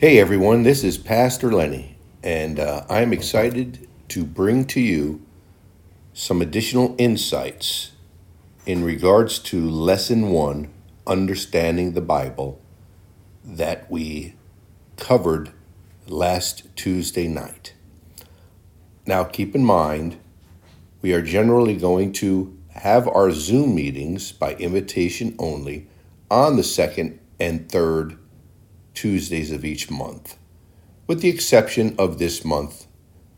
Hey everyone, this is Pastor Lenny, and uh, I'm excited to bring to you some additional insights in regards to Lesson 1 Understanding the Bible that we covered last Tuesday night. Now, keep in mind, we are generally going to have our Zoom meetings by invitation only on the second and third Tuesdays of each month, with the exception of this month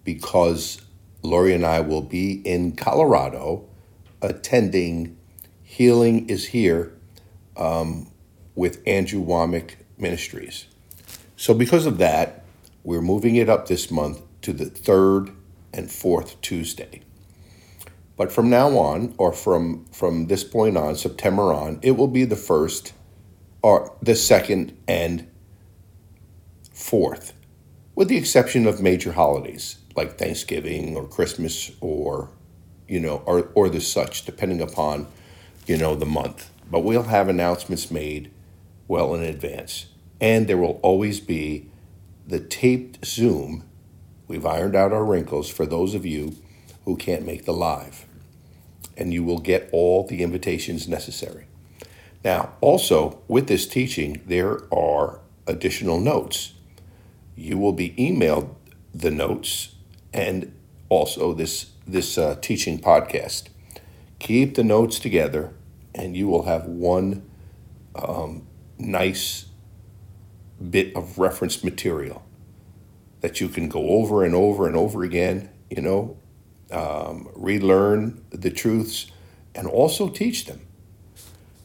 because Lori and I will be in Colorado attending Healing is Here um, with Andrew Wommack Ministries. So, because of that, we're moving it up this month to the third and fourth Tuesday. But from now on, or from from this point on, September on, it will be the first, or the second and fourth, with the exception of major holidays like Thanksgiving or Christmas or you know or or the such, depending upon you know the month. But we'll have announcements made well in advance, and there will always be the taped Zoom. We've ironed out our wrinkles for those of you who can't make the live, and you will get all the invitations necessary. Now, also with this teaching, there are additional notes you will be emailed the notes and also this this uh, teaching podcast. Keep the notes together, and you will have one um, nice bit of reference material that you can go over and over and over again. You know, um, relearn the truths and also teach them.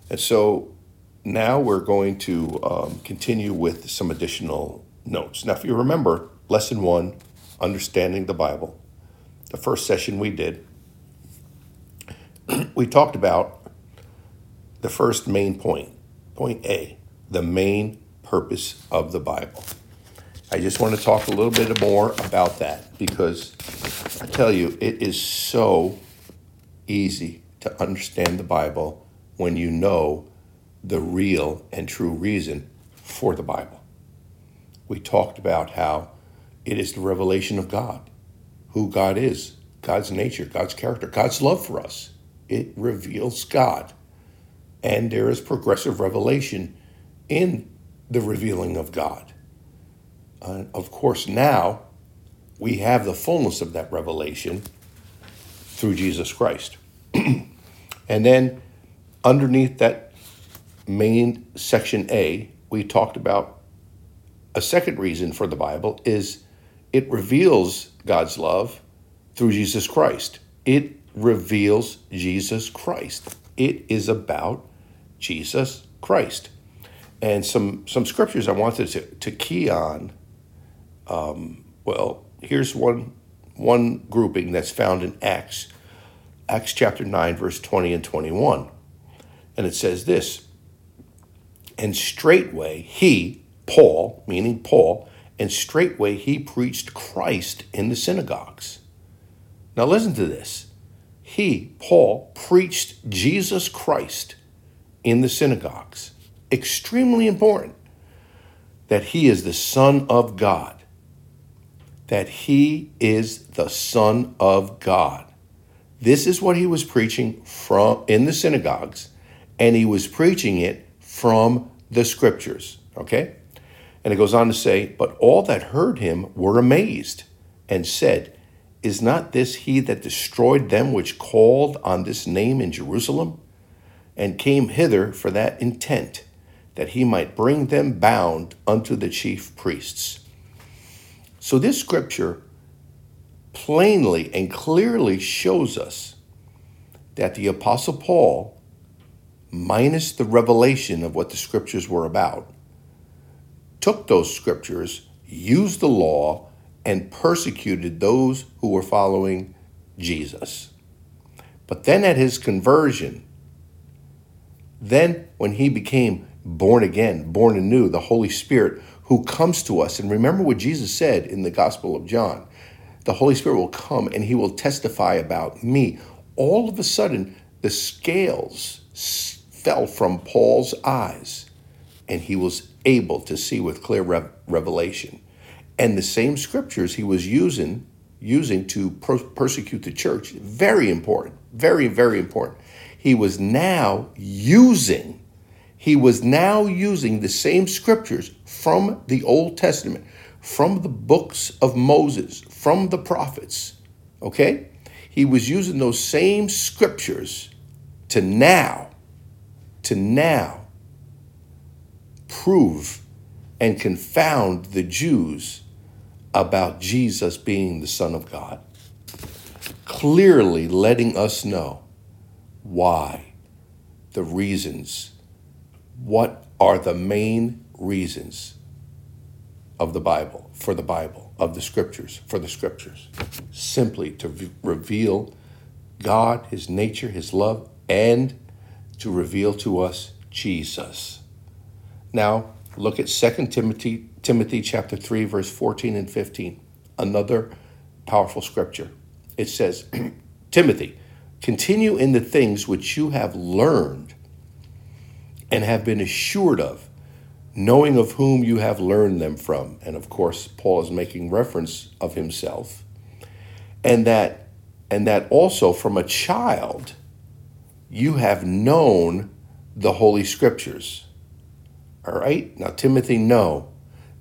And so now we're going to um, continue with some additional notes. Now, if you remember, lesson one, understanding the Bible, the first session we did, we talked about the first main point, point A, the main purpose of the Bible. I just want to talk a little bit more about that because I tell you, it is so easy to understand the Bible when you know the real and true reason for the Bible we talked about how it is the revelation of God, who God is, God's nature, God's character, God's love for us. It reveals God. And there is progressive revelation in the revealing of God. Of course, now we have the fullness of that revelation through Jesus Christ. and then underneath that main section A, we talked about a second reason for the Bible is it reveals God's love through Jesus Christ. It reveals Jesus Christ. It is about Jesus Christ. And some, some scriptures I wanted to, to key on. Um, well, here's one, one grouping that's found in Acts, Acts chapter 9, verse 20 and 21. And it says this And straightway he, Paul, meaning Paul, and straightway he preached Christ in the synagogues. Now listen to this. He, Paul, preached Jesus Christ in the synagogues. Extremely important that he is the Son of God. That he is the Son of God. This is what he was preaching from in the synagogues, and he was preaching it from the scriptures. Okay? And it goes on to say, But all that heard him were amazed and said, Is not this he that destroyed them which called on this name in Jerusalem? And came hither for that intent, that he might bring them bound unto the chief priests. So this scripture plainly and clearly shows us that the Apostle Paul, minus the revelation of what the scriptures were about, took those scriptures, used the law, and persecuted those who were following Jesus. But then at his conversion, then when he became born again, born anew, the Holy Spirit who comes to us, and remember what Jesus said in the Gospel of John the Holy Spirit will come and he will testify about me. All of a sudden, the scales fell from Paul's eyes and he was able to see with clear rev- revelation. And the same scriptures he was using using to per- persecute the church, very important, very very important. He was now using he was now using the same scriptures from the Old Testament, from the books of Moses, from the prophets. Okay? He was using those same scriptures to now, to now prove and confound the Jews about Jesus being the Son of God. Clearly letting us know why, the reasons, what are the main reasons of the Bible, for the Bible, of the scriptures, for the scriptures. Simply to v- reveal God, His nature, His love, and to reveal to us Jesus. Now, look at 2 Timothy, Timothy chapter 3, verse 14 and 15. Another powerful scripture. It says, Timothy, continue in the things which you have learned and have been assured of, knowing of whom you have learned them from. And of course, Paul is making reference of himself. And that and that also from a child you have known the holy scriptures. All right? Now Timothy, know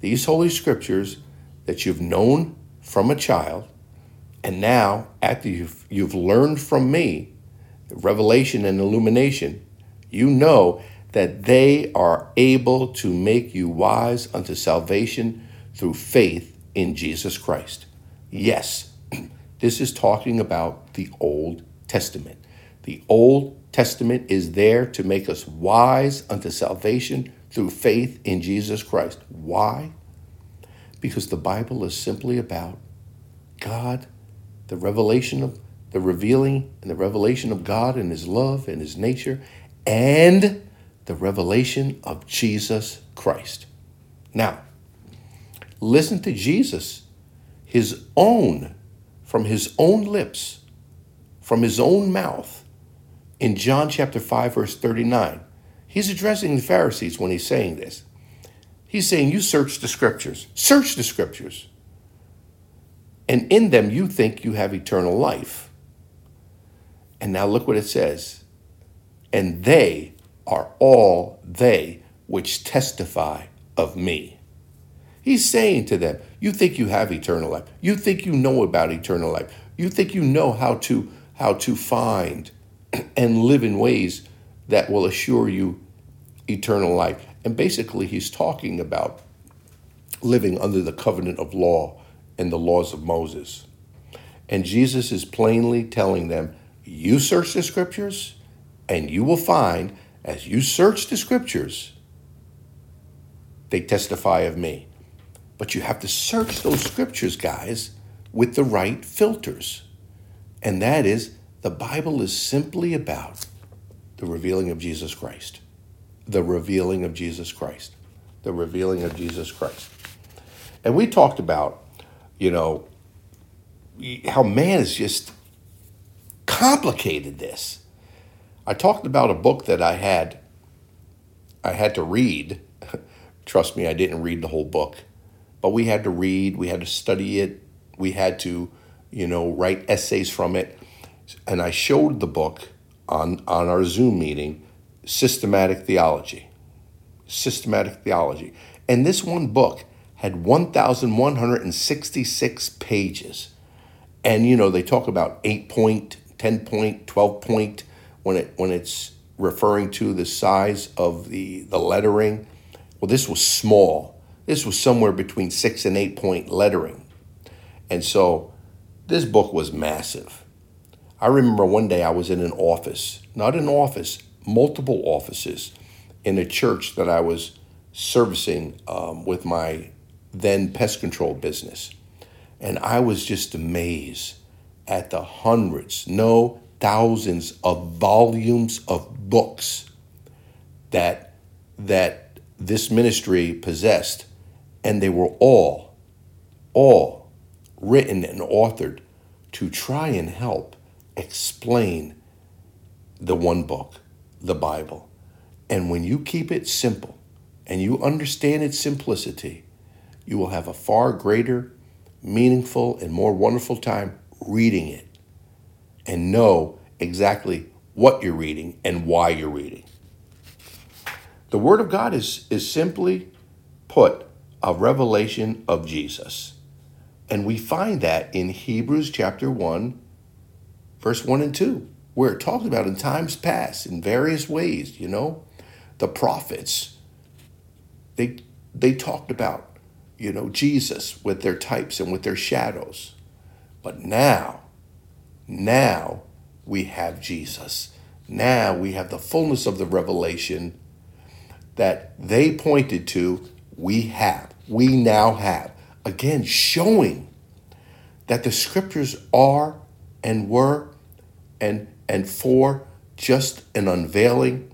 these holy scriptures that you've known from a child and now after you've, you've learned from me revelation and illumination, you know that they are able to make you wise unto salvation through faith in Jesus Christ. Yes, this is talking about the Old Testament. The Old Testament is there to make us wise unto salvation through faith in Jesus Christ. Why? Because the Bible is simply about God, the revelation of the revealing and the revelation of God and his love and his nature and the revelation of Jesus Christ. Now, listen to Jesus, his own, from his own lips, from his own mouth, in John chapter 5, verse 39. He's addressing the Pharisees when he's saying this. He's saying, You search the scriptures, search the scriptures, and in them you think you have eternal life. And now look what it says. And they are all they which testify of me. He's saying to them, You think you have eternal life. You think you know about eternal life. You think you know how to how to find and live in ways that will assure you eternal life. And basically he's talking about living under the covenant of law and the laws of Moses. And Jesus is plainly telling them, You search the scriptures, and you will find as you search the scriptures, they testify of me. But you have to search those scriptures, guys, with the right filters. And that is, the Bible is simply about the revealing of Jesus Christ. The revealing of Jesus Christ. The revealing of Jesus Christ. And we talked about, you know, how man has just complicated this. I talked about a book that I had I had to read. Trust me, I didn't read the whole book. But we had to read, we had to study it, we had to, you know, write essays from it. And I showed the book on on our Zoom meeting, Systematic Theology. Systematic Theology. And this one book had 1,166 pages. And, you know, they talk about 8 point, 10 point, 12 point when, it, when it's referring to the size of the, the lettering. Well, this was small. This was somewhere between 6 and 8 point lettering. And so this book was massive. I remember one day I was in an office, not an office, multiple offices in a church that I was servicing um, with my then pest control business. And I was just amazed at the hundreds, no, thousands of volumes of books that that this ministry possessed and they were all all written and authored to try and help explain the one book, the Bible. And when you keep it simple and you understand its simplicity, you will have a far greater, meaningful, and more wonderful time reading it and know exactly what you're reading and why you're reading. The Word of God is, is simply put a revelation of Jesus. And we find that in Hebrews chapter 1, verse 1 and 2, where it talks about in times past in various ways, you know, the prophets, they, they talked about, you know, Jesus with their types and with their shadows. But now, now we have Jesus. Now we have the fullness of the revelation that they pointed to, we have. We now have. Again, showing that the scriptures are and were and and for just an unveiling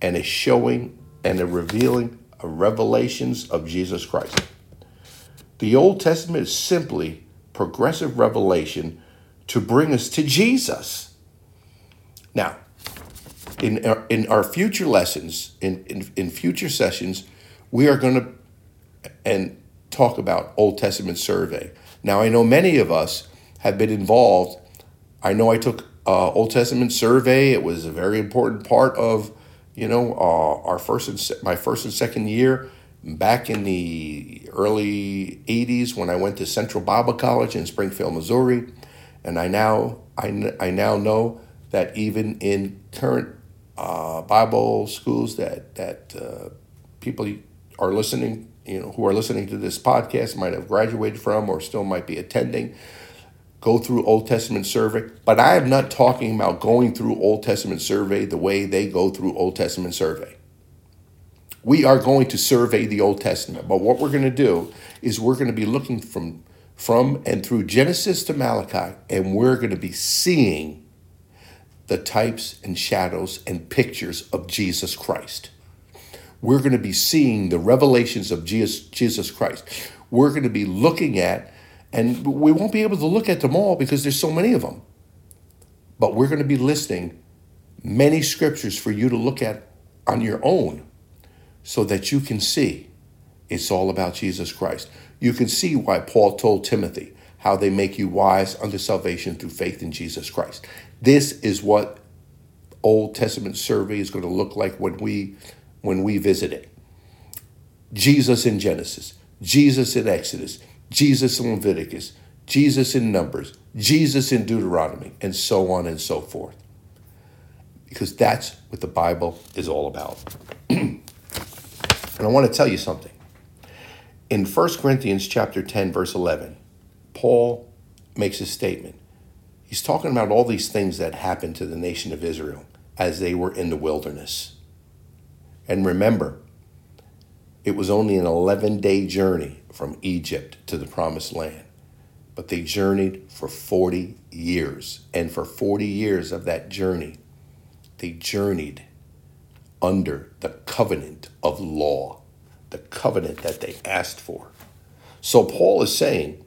and a showing and a revealing of revelations of Jesus Christ. The Old Testament is simply progressive revelation to bring us to Jesus. Now, in our, in our future lessons, in, in, in future sessions, we are going to and talk about Old Testament survey. Now, I know many of us have been involved. I know I took uh, Old Testament survey. It was a very important part of, you know, uh, our first and se- my first and second year back in the early '80s when I went to Central Bible College in Springfield, Missouri, and I now I, I now know that even in current uh, Bible schools that that uh, people are listening, you know, who are listening to this podcast might have graduated from or still might be attending. Go through Old Testament survey, but I am not talking about going through Old Testament survey the way they go through Old Testament survey. We are going to survey the Old Testament, but what we're going to do is we're going to be looking from from and through Genesis to Malachi, and we're going to be seeing the types and shadows and pictures of Jesus Christ. We're going to be seeing the revelations of Jesus, Jesus Christ. We're going to be looking at, and we won't be able to look at them all because there's so many of them. But we're going to be listing many scriptures for you to look at on your own so that you can see it's all about Jesus Christ. You can see why Paul told Timothy how they make you wise unto salvation through faith in Jesus Christ. This is what Old Testament survey is going to look like when we when we visit it. Jesus in Genesis, Jesus in Exodus, Jesus in Leviticus, Jesus in Numbers, Jesus in Deuteronomy, and so on and so forth. Because that's what the Bible is all about. and I want to tell you something. In 1 Corinthians chapter 10 verse 11, Paul makes a statement. He's talking about all these things that happened to the nation of Israel as they were in the wilderness. And remember, it was only an 11 day journey from Egypt to the promised land. But they journeyed for 40 years. And for 40 years of that journey, they journeyed under the covenant of law, the covenant that they asked for. So Paul is saying,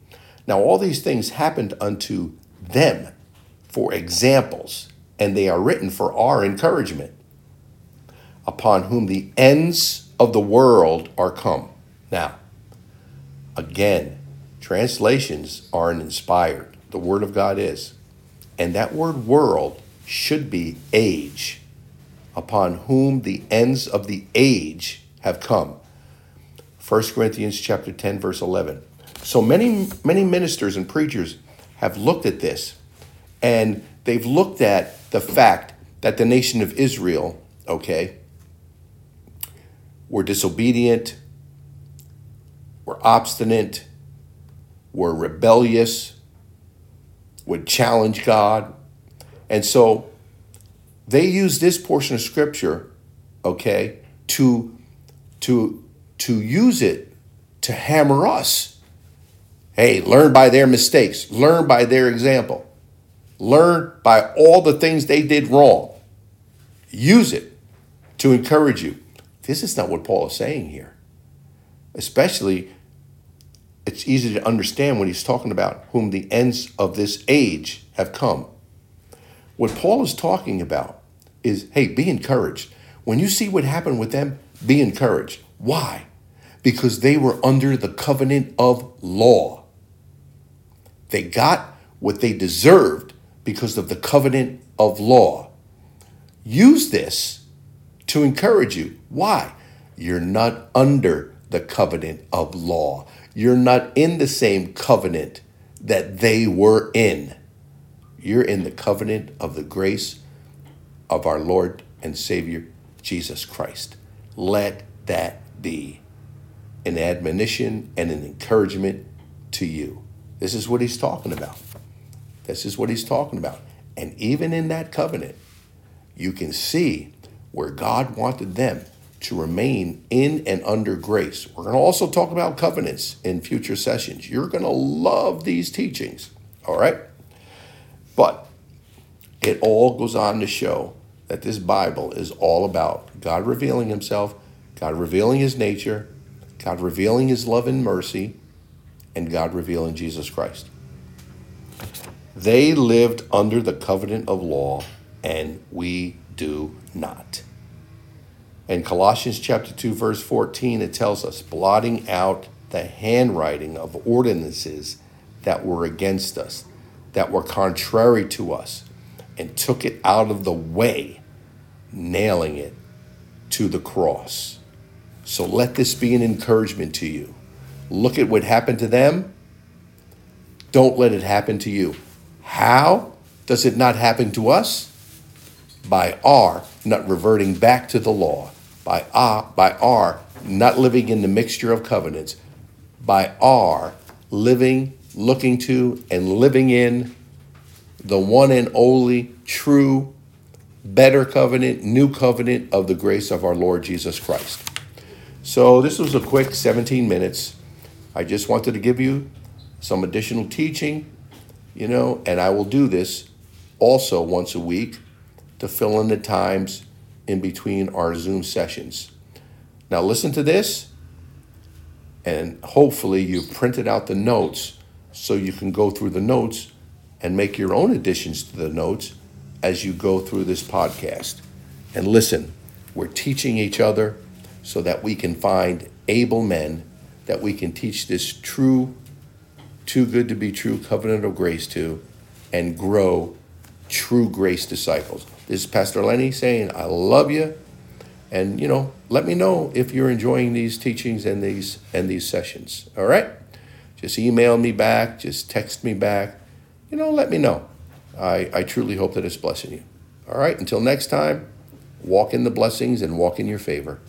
now all these things happened unto them for examples, and they are written for our encouragement, upon whom the ends of the world are come. Now, again, translations aren't inspired. The Word of God is. And that word world should be age, upon whom the ends of the age have come. 1 Corinthians chapter 10 verse 11. So many many ministers and preachers have looked at this and they've looked at the fact that the nation of Israel, okay, were disobedient, were obstinate, were rebellious, would challenge God. And so they use this portion of scripture, okay, to to to use it to hammer us. Hey, learn by their mistakes, learn by their example. Learn by all the things they did wrong. Use it to encourage you. This is not what Paul is saying here. Especially, it's easy to understand when he's talking about whom the ends of this age have come. What Paul is talking about is hey, be encouraged. When you see what happened with them, be encouraged. Why? Because they were under the covenant of law. They got what they deserved because of the covenant of law. Use this to encourage you. Why? You're not under the covenant of law. You're not in the same covenant that they were in. You're in the covenant of the grace of our Lord and Savior Jesus Christ. Let that be an admonition and an encouragement to you. This is what he's talking about. This is what he's talking about. And even in that covenant, you can see where God wanted them to remain in and under grace. We're going to also talk about covenants in future sessions. You're going to love these teachings, all right? But it all goes on to show that this Bible is all about God revealing Himself, God revealing His nature, God revealing His love and mercy, and God revealing Jesus Christ. They lived under the covenant of law, and we do not. In Colossians chapter 2, verse 14, it tells us, blotting out the handwriting of ordinances that were against us, that were contrary to us, and took it out of the way, nailing it to the cross. So let this be an encouragement to you. Look at what happened to them. Don't let it happen to you. How does it not happen to us? By our not reverting back to the law, by our, by our not living in the mixture of covenants, by our living, looking to, and living in the one and only true, better covenant, new covenant of the grace of our Lord Jesus Christ. So, this was a quick 17 minutes. I just wanted to give you some additional teaching, you know, and I will do this also once a week to fill in the times in between our Zoom sessions. Now, listen to this, and hopefully, you've printed out the notes so you can go through the notes and make your own additions to the notes as you go through this podcast. And listen, we're teaching each other so that we can find able men that we can teach this true, too good to be true covenant of grace to and grow true grace disciples. This is Pastor Lenny saying, I love you. And you know, let me know if you're enjoying these teachings and these and these sessions. All right? Just email me back, just text me back. You know, let me know. I, I truly hope that it's blessing you. All right, until next time, walk in the blessings and walk in your favor.